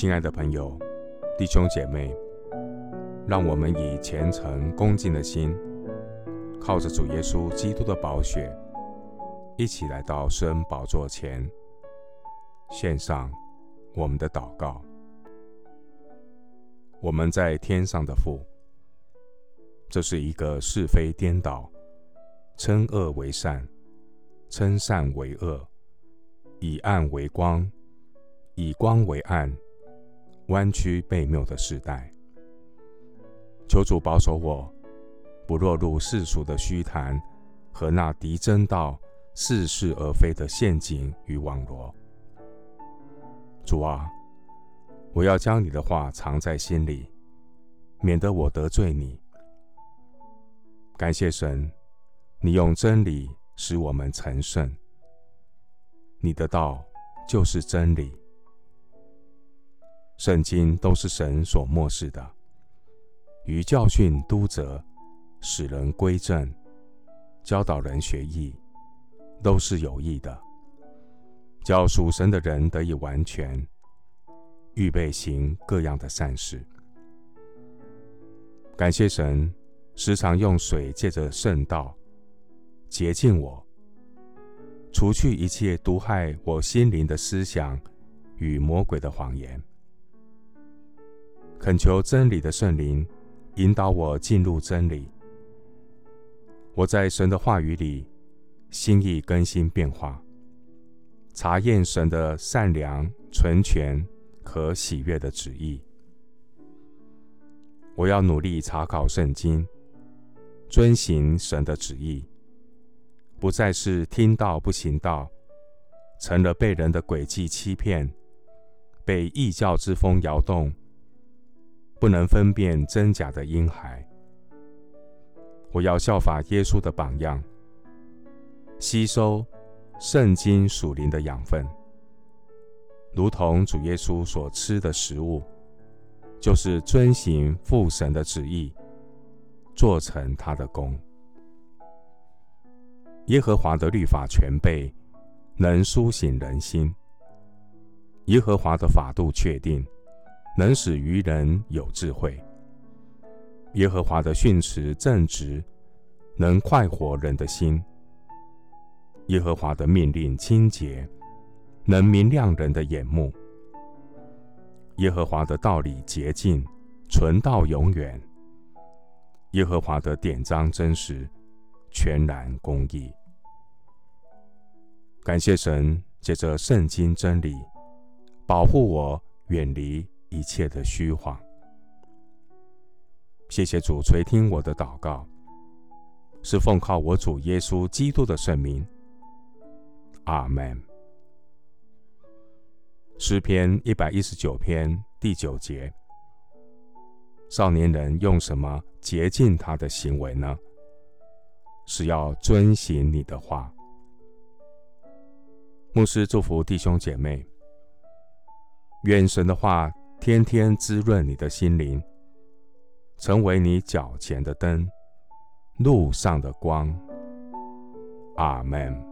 亲爱的朋友、弟兄姐妹，让我们以虔诚恭敬的心，靠着主耶稣基督的宝血，一起来到施恩宝座前，献上我们的祷告。我们在天上的父，这是一个是非颠倒、称恶为善、称善为恶、以暗为光、以光为暗、弯曲背谬的时代。求主保守我，不落入世俗的虚谈和那敌真道似是而非的陷阱与网罗。主啊，我要将你的话藏在心里，免得我得罪你。感谢神，你用真理使我们成圣。你的道就是真理。圣经都是神所默示的，于教训、督责、使人归正、教导人学义，都是有益的，叫属神的人得以完全，预备行各样的善事。感谢神，时常用水借着圣道洁净我，除去一切毒害我心灵的思想与魔鬼的谎言。恳求真理的圣灵引导我进入真理。我在神的话语里心意更新变化，查验神的善良、纯全和喜悦的旨意。我要努力查考圣经，遵行神的旨意，不再是听道不行道，成了被人的诡计欺骗，被异教之风摇动。不能分辨真假的婴孩，我要效法耶稣的榜样，吸收圣经属灵的养分，如同主耶稣所吃的食物，就是遵行父神的旨意，做成他的功。耶和华的律法全备，能苏醒人心；耶和华的法度确定。能使愚人有智慧。耶和华的训词正直，能快活人的心。耶和华的命令清洁，能明亮人的眼目。耶和华的道理洁净，存到永远。耶和华的典章真实，全然公义。感谢神，借着圣经真理，保护我远离。一切的虚谎。谢谢主垂听我的祷告，是奉靠我主耶稣基督的圣名。阿门。诗篇一百一十九篇第九节：少年人用什么洁净他的行为呢？是要遵行你的话。牧师祝福弟兄姐妹，愿神的话。天天滋润你的心灵，成为你脚前的灯，路上的光。阿门。